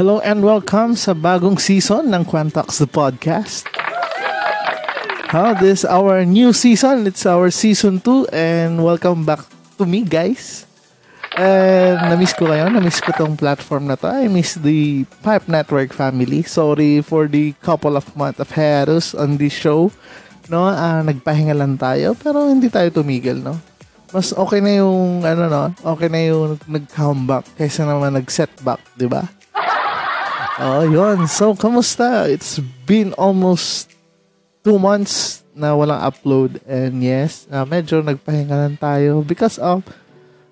Hello and welcome sa bagong season ng Quantox the Podcast. How this is our new season. It's our season 2 and welcome back to me guys. And na-miss ko kayo. Na-miss ko tong platform na to. I miss the Pipe Network family. Sorry for the couple of months of hiatus on this show. No, ah, nagpahinga lang tayo pero hindi tayo tumigil, no. Mas okay na yung ano no, okay na yung nag-comeback kaysa naman nag-setback, 'di ba? Oh, yun. So, kamusta? It's been almost two months na walang upload. And yes, uh, medyo nagpahinga lang tayo because of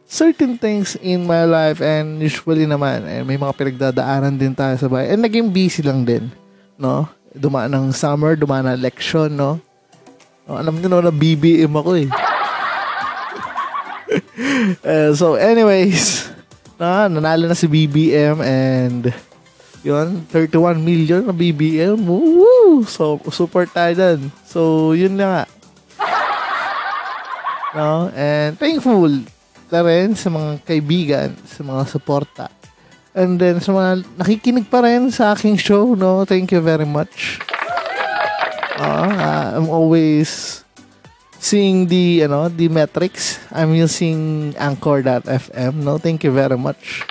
certain things in my life and usually naman, eh, may mga pinagdadaanan din tayo sa bahay. And naging busy lang din, no? Dumaan ng summer, dumaan ng election, no? Oh, alam niyo no, na BBM ako eh. Eh, so, anyways, na, nanalo na si BBM and yun, 31 million na BBM. Woo! So, support tayo dun. So, yun na nga. No? And thankful na rin sa mga kaibigan, sa mga suporta. And then, sa mga nakikinig pa rin sa aking show, no? Thank you very much. Uh, I'm always seeing the, you know, the metrics. I'm using Anchor.fm, no? Thank you very much.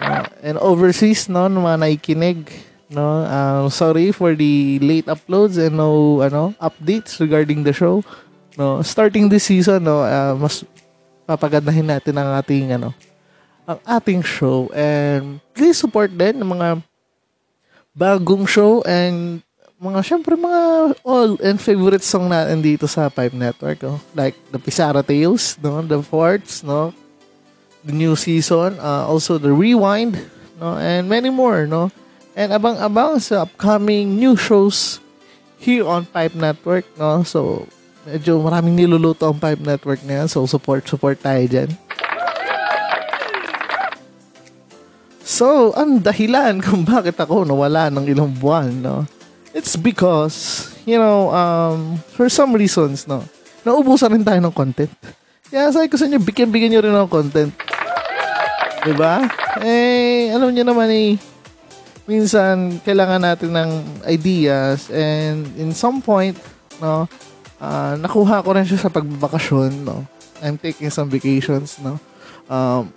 Uh, and overseas, no, mga naikinig, no, uh, sorry for the late uploads and no, ano, updates regarding the show. No, starting this season, no, uh, mas papagandahin natin ang ating, ano, ang ating show. And please support din ng mga bagong show and mga, syempre, mga all and favorite song natin dito sa Pipe Network, no? Like, the Pisara Tales, no? The Forts, no? The new season, uh, also the rewind, no, and many more, no. And abang-abang sa upcoming new shows here on Pipe Network, no. So, medyo maraming niluluto ang Pipe Network na yan. So, support, support tayo dyan. So, ang dahilan kung bakit ako nawala ng ilang buwan, no? It's because, you know, um, for some reasons, no, naubusan rin tayo ng content. Kaya sabi ko sa inyo, bigyan-bigyan nyo rin ng content. Diba? Eh, alam niyo naman eh, minsan kailangan natin ng ideas and in some point, no, uh, nakuha ko rin siya sa pagbabakasyon, no. I'm taking some vacations, no. Um,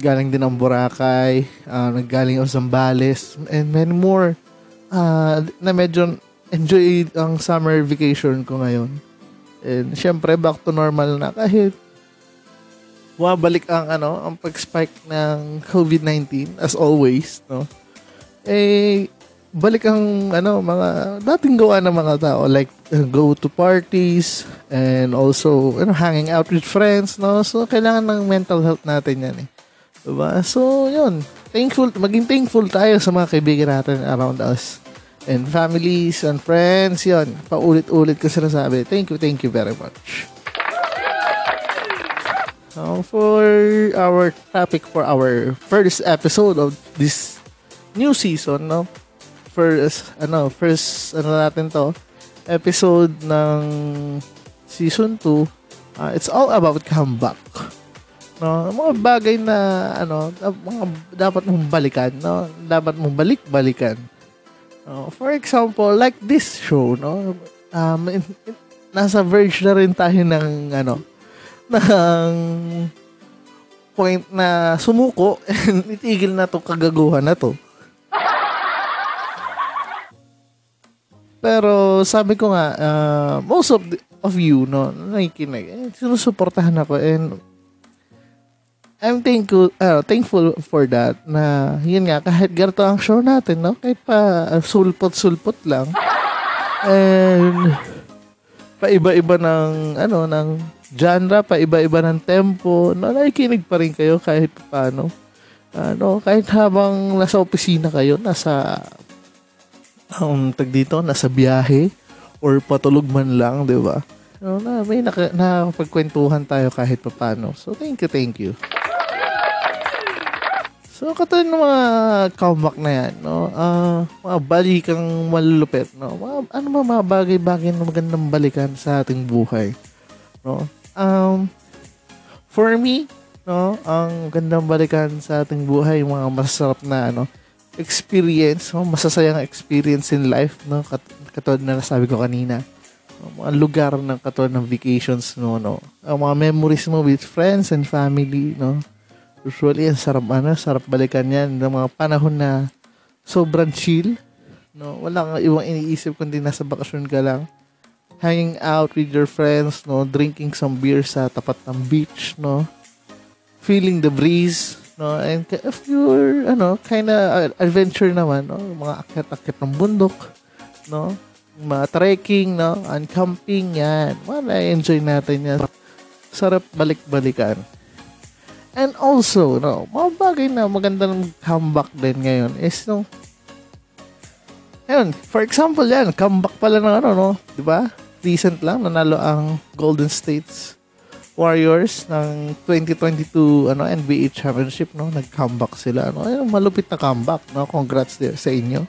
galing din ng Boracay, uh, naggaling sa Zambales, and many more. Uh, na medyo enjoy ang summer vacation ko ngayon. And syempre, back to normal na kahit bumabalik ang ano, ang pag-spike ng COVID-19 as always, no? Eh balik ang ano mga dating gawa ng mga tao like uh, go to parties and also you know, hanging out with friends no? So kailangan ng mental health natin yan eh. Diba? So yun. Thankful maging thankful tayo sa mga kaibigan natin around us. And families and friends yun. Paulit-ulit ko sinasabi. Thank you thank you very much Uh, for our topic for our first episode of this new season, no? First, ano, first, ano natin to, episode ng season 2, uh, it's all about comeback. No, mga bagay na ano, mga dapat mong balikan, no? Dapat mong balik-balikan. No? For example, like this show, no? Um, nasa verge na rin tayo ng ano, ng point na sumuko and itigil na to kagaguhan na to. Pero sabi ko nga, uh, most of the, of you, no, na nakikinig. Eh, sinusuportahan ako and I'm thankful, uh, thankful for that na yun nga, kahit ganito ang show natin, no? Kahit pa uh, sulpot-sulpot lang. And paiba-iba ng, ano, ng genre, paiba-iba ng tempo, no? Nakikinig pa rin kayo kahit paano. Ano, kahit habang nasa opisina kayo, nasa, um, tag dito, nasa biyahe, or patulog man lang, di ba? No, na, may naka, nakapagkwentuhan tayo kahit paano. So, thank you, thank you. So, katulad ng mga comeback na yan, no? Uh, mga balikang malulupit, no? Mga, ano ba mga bagay-bagay na magandang balikan sa ating buhay, no? Um, for me, no, ang gandang balikan sa ating buhay, mga masarap na, ano, experience, no? masasayang experience in life, no? Kat katulad na nasabi ko kanina, no? mga lugar ng katulad ng vacations, no, no? Ang mga memories mo with friends and family, no? Usually, ang sarap, ano, sarap balikan yan ng mga panahon na sobrang chill. No? Wala kang ibang iniisip kundi nasa bakasyon ka lang. Hanging out with your friends, no? Drinking some beer sa tapat ng beach, no? Feeling the breeze, no? And if you're, ano, kinda adventure naman, no? Mga akit-akit ng bundok, no? Mga trekking, no? And camping, yan. Wala, enjoy natin yan. Sarap balik-balikan. And also, no, mga bagay na magandang comeback din ngayon is no, ayun, for example yan, comeback pala ng ano, no, di ba? Recent lang, nanalo ang Golden States Warriors ng 2022 ano NBA Championship no nag-comeback sila no ayun, malupit na comeback no congrats there sa inyo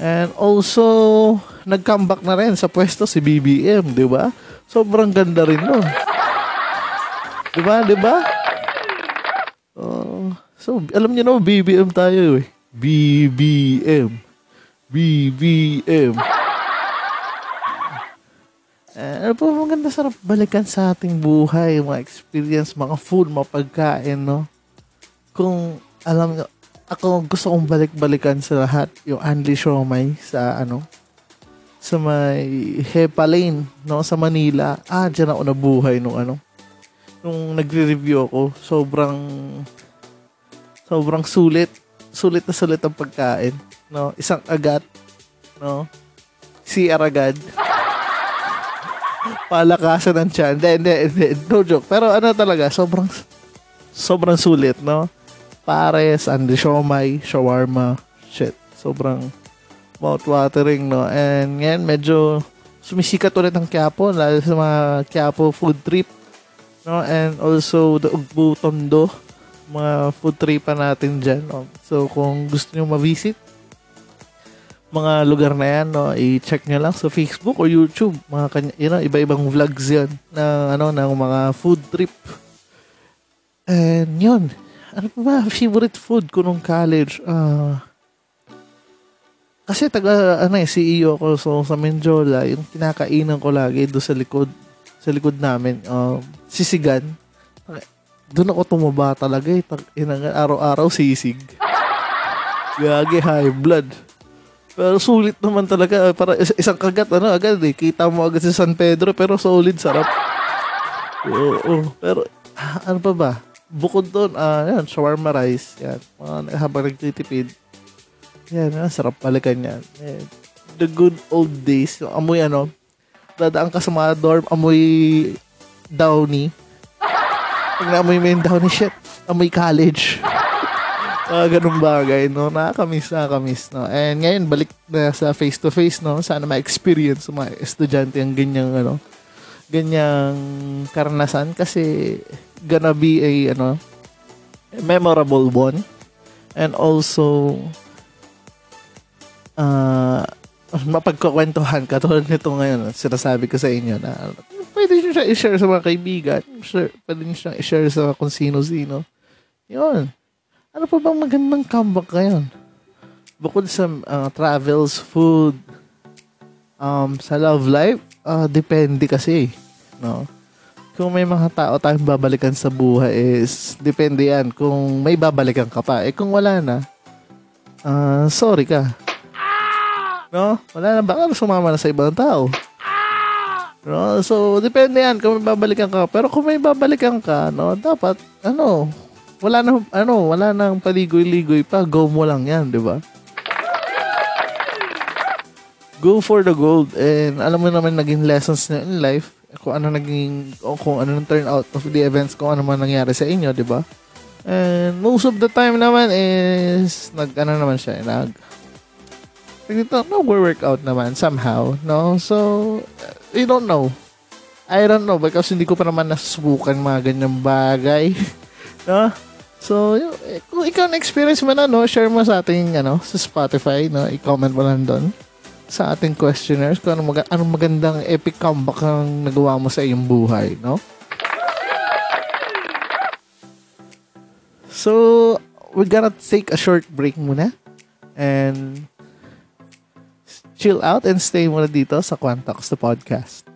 and also nag-comeback na rin sa pwesto si BBM di ba sobrang ganda rin no Di ba? Di ba? Uh, so, alam niyo na, BBM tayo eh. BBM. BBM. Eh, ano po, maganda sarap balikan sa ating buhay, mga experience, mga food, mga pagkain, no? Kung, alam niyo, ako gusto kong balik-balikan sa lahat, yung Anli Shomai sa, ano, sa may Hepa Lane, no, sa Manila. Ah, dyan ako nabuhay nung, ano, nung nagre-review ako, sobrang sobrang sulit. Sulit na sulit ang pagkain, no? Isang agat, no? CR agad. Palakasan ng tiyan. Hindi, hindi. No joke. Pero ano talaga, sobrang sobrang sulit, no? Pares, andi siomay, shawarma, shit. Sobrang mouth-watering, no? And ngayon, medyo sumisikat ulit ang Quiapo, lalo sa mga Quiapo food trip no and also the Ugbo Tondo mga food trip pa natin dyan no? so kung gusto niyo ma-visit mga lugar na yan no i-check niyo lang sa Facebook or YouTube mga kanya, you know, iba-ibang vlogs yan na ano ng mga food trip and yun ano pa ba favorite food ko nung college uh, kasi taga ano eh CEO ko so sa Menjola yung kinakainan ko lagi do sa likod sa likod namin um, sisigan. Doon ako tumaba talaga eh. Araw-araw sisig. Gagi, high blood. Pero sulit naman talaga. Para isang kagat, ano, agad eh. Kita mo agad sa San Pedro, pero solid, sarap. Oo, oo. Pero, ano pa ba? Bukod doon, ah, uh, yan, shawarma rice. Yan, mga habang nagtitipid. Yan, yan, sarap balikan yan. Eh, the good old days. Yung amoy, ano, dadaan ka sa mga dorm, amoy downy. Pag naamoy mo yung downy, shit, amoy college. Uh, ganun bagay, no? Nakakamiss, nakakamiss, no? And ngayon, balik na sa face-to-face, no? Sana ma-experience sa mga estudyante ang ganyang, ano, ganyang karanasan kasi gonna be a, ano, memorable one. And also, uh, mapagkakwentuhan katulad nito ngayon, sinasabi ko sa inyo na pwede nyo siya i-share sa mga kaibigan. Sure, pwede nyo siya i-share sa kung sino-sino. Yun. Ano pa bang magandang comeback ngayon? Bukod sa uh, travels, food, um, sa love life, uh, depende kasi. No? Kung may mga tao tayong babalikan sa buhay is, depende yan. Kung may babalikan ka pa. Eh kung wala na, uh, sorry ka. No? Wala na. Baka sumama na sa ibang tao. No? So, depende yan kung may babalikan ka. Pero kung may babalikan ka, no, dapat, ano, wala na, ano, wala nang paligoy-ligoy pa. Go mo lang yan, di ba? Go for the gold. And alam mo naman naging lessons niya in life. Kung ano naging, o kung ano nang turn out of the events, kung ano man nangyari sa inyo, di ba? And most of the time naman is, nag, ano naman siya, nag, dito, nag-workout naman somehow, no? So, you don't know. I don't know because hindi ko pa naman nasusubukan mga ganyang bagay. no? So, eh, kung ikaw na-experience mo na, no, share mo sa ating, ano, sa Spotify, no, i-comment mo lang doon sa ating questionnaires kung anong, mag- anong magandang epic comeback ang nagawa mo sa iyong buhay, no? So, we're gonna take a short break muna and chill out and stay muna dito sa Quantox, the podcast.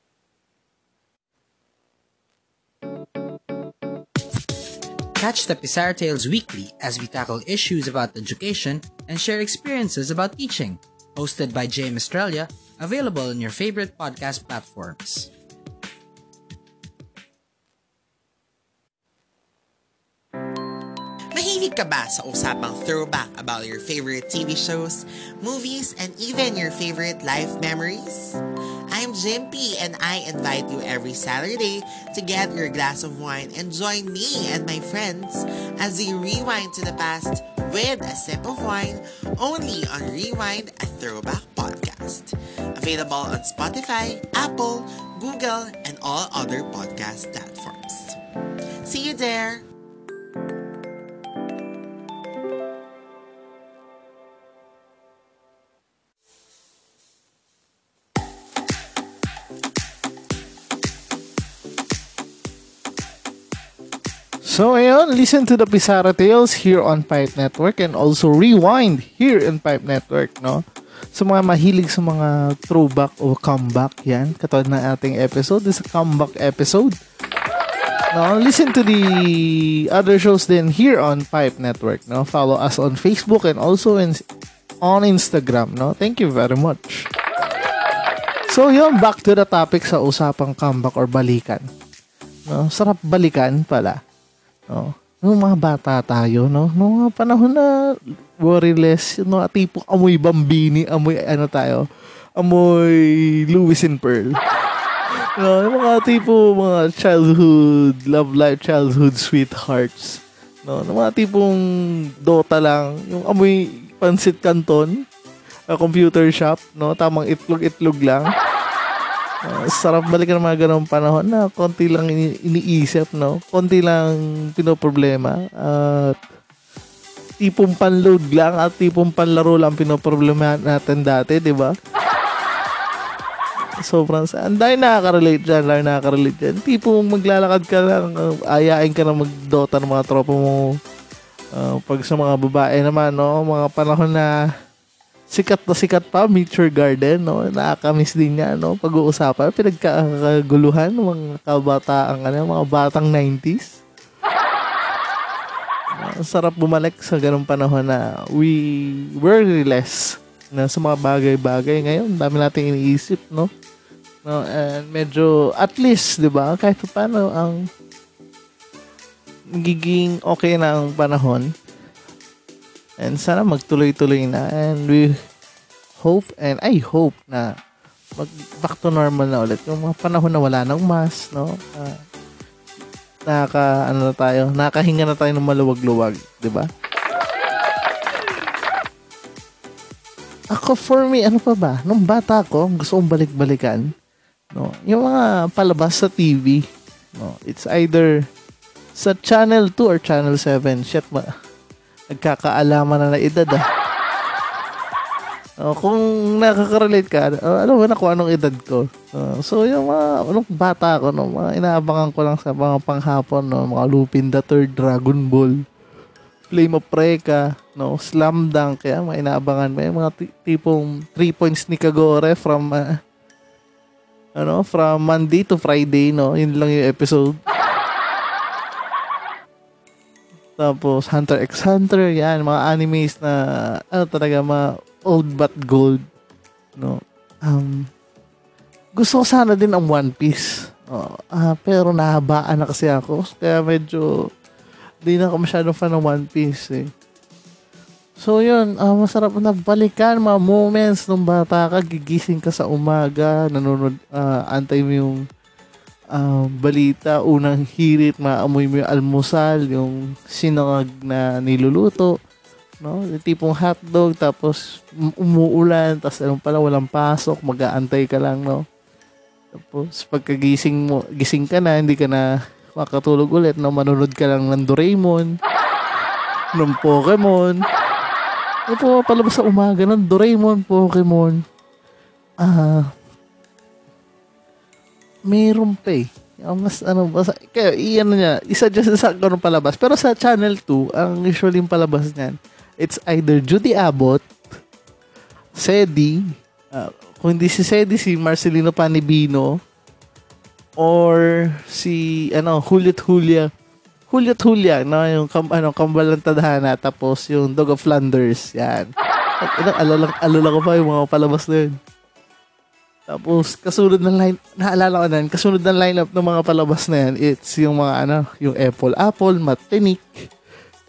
Catch the Pizarra Tales weekly as we tackle issues about education and share experiences about teaching. Hosted by Jay Australia, available on your favorite podcast platforms. Mahilig ka ba sa usapang throwback about your favorite TV shows, movies, and even your favorite life memories? I'm Jimpy and I invite you every Saturday to get your glass of wine and join me and my friends as we rewind to the past with a sip of wine only on Rewind a Throwback Podcast. Available on Spotify, Apple, Google, and all other podcast platforms. See you there! So, ayun, listen to the Pizarra Tales here on Pipe Network and also Rewind here in Pipe Network, no? Sa mga mahilig sa mga throwback o comeback, yan. Katulad ng ating episode, is a comeback episode. No, listen to the other shows then here on Pipe Network, no? Follow us on Facebook and also in, on Instagram, no? Thank you very much. So, yun, back to the topic sa usapang comeback or balikan. No, sarap balikan pala. No. Nung mga bata tayo, no? Nung mga panahon na worryless, no? Tipo amoy bambini, amoy ano tayo, amoy Lewis and Pearl. no, yung mga tipo, mga childhood, love life, childhood sweethearts. No, yung mga tipong Dota lang, yung amoy pansit canton, a computer shop, no? Tamang itlog-itlog lang. Uh, sarap balikan ng mga ganong panahon na konti lang ini- iniisip, no? Konti lang pinoproblema. At tipong panload lang at tipong panlaro lang pinoproblema natin dati, di ba? Sobrang sa... Ang dahil nakaka-relate dyan, dahil nakaka-relate dyan. Tipong maglalakad ka lang, uh, ayain ka na mag-dota ng mga tropa mo. Uh, pag sa mga babae naman, no? Mga panahon na sikat na sikat pa, Nature Garden, no? Nakakamiss din niya, no? Pag-uusapan, pinagkakaguluhan ng mga kabataang, ano, mga batang 90s. Ang sarap bumalik sa ganung panahon na we were less na sa mga bagay-bagay. Ngayon, dami nating iniisip, no? No, and medyo, at least, di ba, kahit pa paano, ang magiging okay na ang panahon. And sana magtuloy-tuloy na. And we hope, and I hope na mag back to normal na ulit. Yung mga panahon na wala nang mask, no? Uh, naka, ano na tayo, nakahinga na tayo ng maluwag-luwag, di ba? Ako, for me, ano pa ba? Nung bata ko, gusto kong balik-balikan. No? Yung mga palabas sa TV. No? It's either sa Channel 2 or Channel 7. Shit, ma- nagkakaalaman na na edad ah. Oh, kung nakaka-relate ka, uh, alam mo na kung anong edad ko. Uh, so, yung mga, anong bata ko, no, mga inaabangan ko lang sa mga panghapon, no, mga Lupin the Third, Dragon Ball, Flame of Reka, no, Slam Dunk, kaya mga inaabangan mo, yung mga t- tipong 3 points ni Kagore from, uh, ano, from Monday to Friday, no, yun lang yung episode. Tapos, Hunter x Hunter, yan, mga animes na, ano talaga, mga old but gold. No. Um, gusto ko sana din ang One Piece. Oh, ah, pero nahabaan na kasi ako. Kaya medyo di na ako masyadong fan ng One Piece eh. So yun, uh, masarap na balikan mga moments nung bata ka, gigising ka sa umaga, nanonood, uh, antay mo yung uh, balita, unang hirit, maamoy mo yung almusal, yung sinangag na niluluto no? Yung tipong hotdog, tapos umuulan, tapos anong pala, walang pasok, mag-aantay ka lang, no? Tapos, pagkagising mo, gising ka na, hindi ka na makatulog ulit, no? Manunod ka lang ng Doraemon, ng Pokemon. Po palabas sa umaga ng Doraemon, Pokemon. Ah, uh, mayroon pa eh. mas ano, mas, kaya iyan niya, isa dyan sa ganun palabas. Pero sa Channel 2, ang usually yung palabas niyan, it's either Judy Abbott, Sedi, uh, kung hindi si Sedi, si Marcelino Panibino, or si, ano, Juliet Julia, Juliet Julia, no? yung kam, ano, kambal ng tadhana, tapos yung Dog of Flanders, yan. At ilang, alala, alala ko pa yung mga palabas na yun. Tapos, kasunod ng line, naalala ko na kasunod ng lineup ng mga palabas na yan, it's yung mga, ano, yung Apple Apple, Matinik,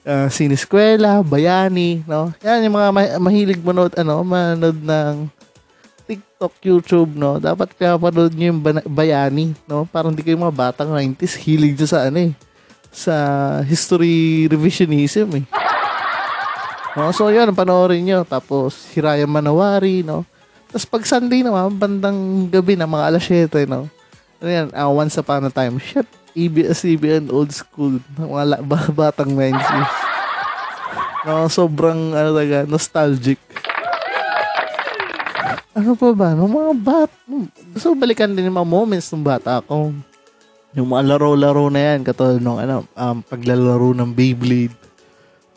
uh, siniskwela, bayani, no? Yan yung mga ma- mahilig manood, ano, manood ng TikTok, YouTube, no? Dapat kaya panood nyo yung bayani, no? Parang di kayo mga batang 90s, hilig nyo sa ano eh, sa history revisionism eh. No? So yun, panoorin nyo. Tapos, Hiraya Manawari, no? Tapos pag Sunday naman, bandang gabi na, mga alas 7, no? Ano yan, uh, once upon a time. Shit, ABS-CBN old school. Mga la- batang 90s. No, sobrang ano talaga, nostalgic. Ano pa ba? No, mga bat... Gusto balikan din yung mga moments ng bata ako. Yung mga laro-laro na yan, katulad ng ano, um, paglalaro ng Beyblade,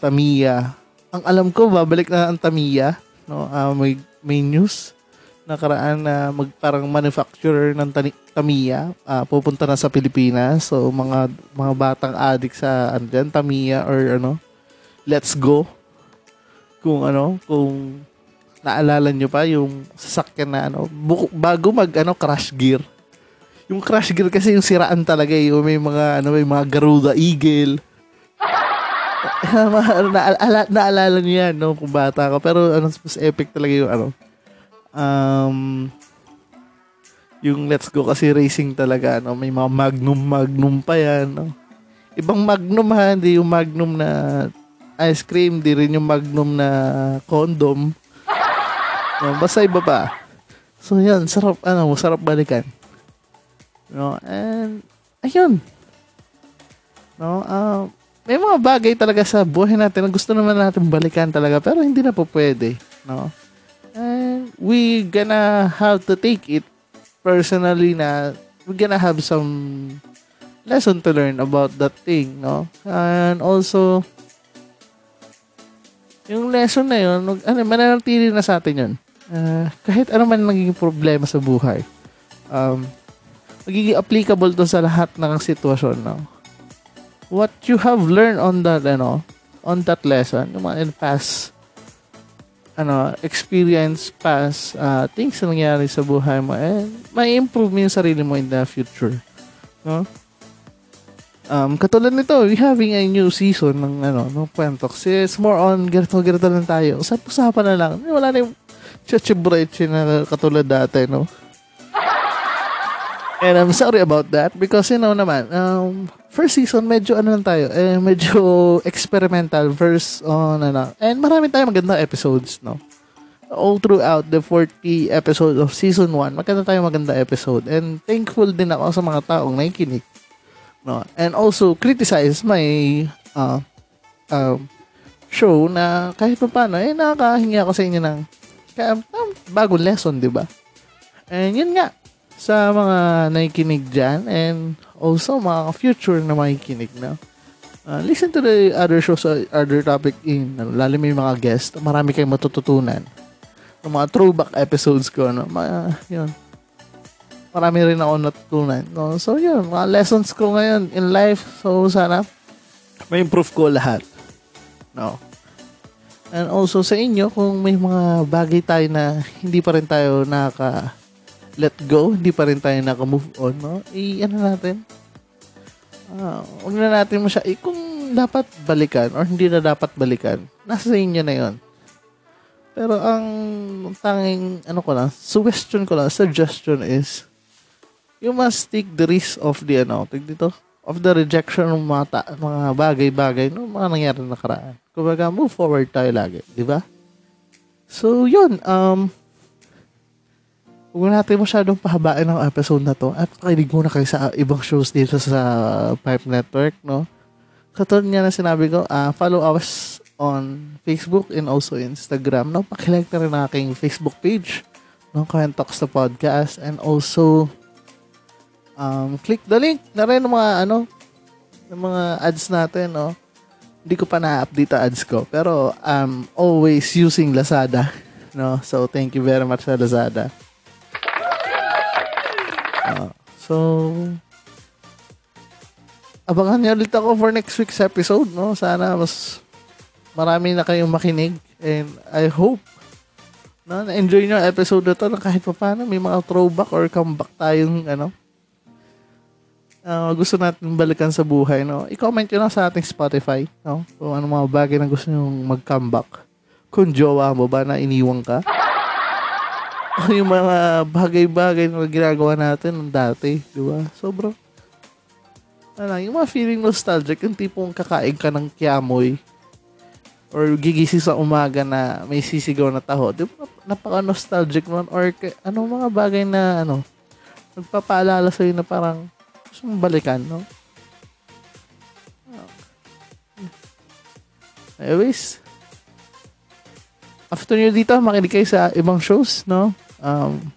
Tamiya. Ang alam ko, babalik na ang Tamiya. No? Uh, may, may news nakaraan na mag parang manufacturer ng tani- Tamiya uh, pupunta na sa Pilipinas. So mga mga batang adik sa ano dyan, Tamiya or ano, Let's Go. Kung ano, kung naalala nyo pa yung sasakyan na ano, bu- bago mag ano crash gear. Yung crash gear kasi yung siraan talaga eh. Yung may mga ano may mga Garuda Eagle. naalala, naalala nyo yan no, kung bata ka. Pero ano, mas epic talaga yung ano, um, yung Let's Go kasi racing talaga, no? may mga Magnum Magnum pa yan. No? Ibang Magnum ha, hindi yung Magnum na ice cream, di rin yung Magnum na condom. No, basta iba pa. So yan, sarap, ano, sarap balikan. No, and, ayun. No, uh, may mga bagay talaga sa buhay natin na gusto naman natin balikan talaga, pero hindi na po pwede. No? We gonna have to take it personally na we gonna have some lesson to learn about that thing, no? And also, yung lesson na yun, ano, mananatili na sa atin yun. Uh, kahit ano man naging problema sa buhay, um, magiging applicable to sa lahat ng sitwasyon, no? What you have learned on that, ano, on that lesson, yung mga in past ano, experience past uh, things na nangyari sa buhay mo and may improve mo yung sarili mo in the future. No? Um, katulad nito, we having a new season ng ano, ng kwento. Kasi it's more on ganito-ganito lang tayo. Usap-usapan na lang. Wala na yung chichibreche na katulad dati, no? And I'm sorry about that because you know naman, um, first season medyo ano lang tayo, eh, medyo experimental first on ano. And marami tayong magandang episodes, no? All throughout the 40 episodes of season 1, maganda tayong maganda episode. And thankful din ako sa mga taong nakikinig. No? And also criticize my uh, uh, show na kahit pa paano, eh nakakahingi ako sa inyo ng um, bagong lesson, di ba? And yun nga, sa mga nakikinig dyan, and also mga future na makikinig na, uh, listen to the other shows, uh, other topic in, lalo may mga guest, marami kayong matututunan. Yung mga throwback episodes ko, no? Mga, yun. Marami rin ako natutunan. No? So, yun, mga lessons ko ngayon in life. So, sana, may improve ko lahat. No? And also sa inyo, kung may mga bagay tayo na hindi pa rin tayo nakaka let go, hindi pa rin tayo naka-move on, no? I-ano natin? Ah, huwag na natin mo siya, eh, kung dapat balikan or hindi na dapat balikan, nasa sa inyo na yon. Pero ang tanging, ano ko lang, suggestion ko lang, suggestion is, you must take the risk of the, ano, take dito, of the rejection ng mga, ta- mga bagay-bagay, no, mga nangyari na nakaraan. Kumbaga, move forward tayo lagi, di ba? So, yun, um, huwag natin masyadong pahabain ng episode na to at pakinig muna kayo sa ibang shows dito sa Pipe Network, no? Katulad nga na sinabi ko, uh, follow us on Facebook and also Instagram, no? Pakilike na rin ang aking Facebook page, no? Kayan Talks the Podcast and also um, click the link na rin ng mga ano ng mga ads natin, no? Hindi ko pa na-update ads ko, pero I'm always using Lazada, no? So, thank you very much sa Lazada. So, abangan niyo ulit ako for next week's episode, no? Sana mas marami na kayong makinig and I hope no, na-enjoy niyo episode na to na kahit pa paano may mga throwback or comeback tayong ano uh, gusto natin balikan sa buhay, no? I-comment nyo lang sa ating Spotify, no? Kung ano mga bagay na gusto nyo mag-comeback. Kung jowa mo ba na iniwang ka? O yung mga bagay-bagay na ginagawa natin nung dati, di ba? Sobrang, ano, yung mga feeling nostalgic, yung tipong kakain ka ng kiamoy or gigising sa umaga na may sisigaw na taho. Di ba? Napaka-nostalgic nun. Or ano mga bagay na, ano, nagpapaalala sa'yo na parang gusto mong balikan, no? Anyways, after nyo dito, makinig kayo sa ibang shows, no? Um,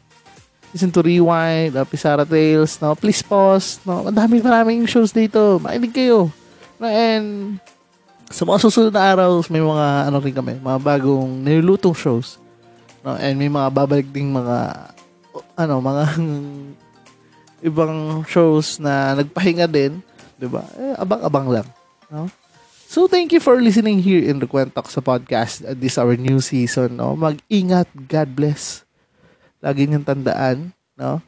listen to Rewind, uh, Pisara Tales, no? Please pause, no? Ang dami maraming shows dito. Makinig kayo. No? And sa mga susunod na araw, may mga ano rin kami, mga bagong nilulutong shows. No? And may mga babalik ding mga ano, mga ibang shows na nagpahinga din, 'di ba? Eh, abang-abang lang, no? So thank you for listening here in the Kwentok sa podcast at this our new season, no? Mag-ingat, God bless. Lagi niyong tandaan, no?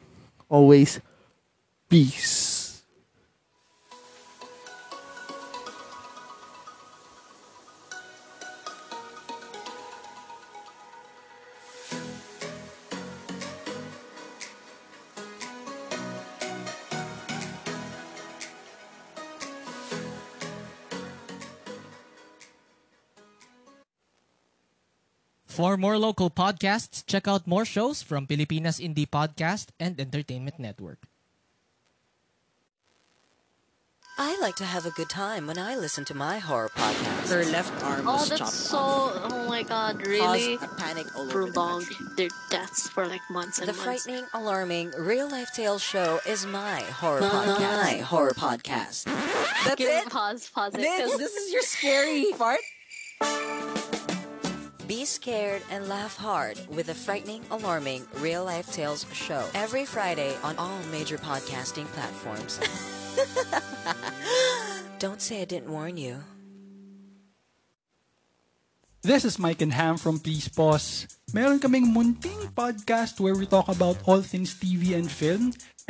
Always peace. For more local podcasts, check out more shows from Pilipinas Indie Podcast and Entertainment Network. I like to have a good time when I listen to my horror podcast. Her left arm Oh, was that's chopped so. off. Oh my god, really? Caused a panic all over the Prolonged country. their deaths for like months and The months. frightening, alarming, real life tales show is my horror My podcast. my horror podcast. That's Give it. Pause, pause it. This, 'cause- this is your scary part. Be scared and laugh hard with the frightening, alarming, real life tales show every Friday on all major podcasting platforms. Don't say I didn't warn you. This is Mike and Ham from Please Pause. Meron kaming munting podcast where we talk about all things TV and film.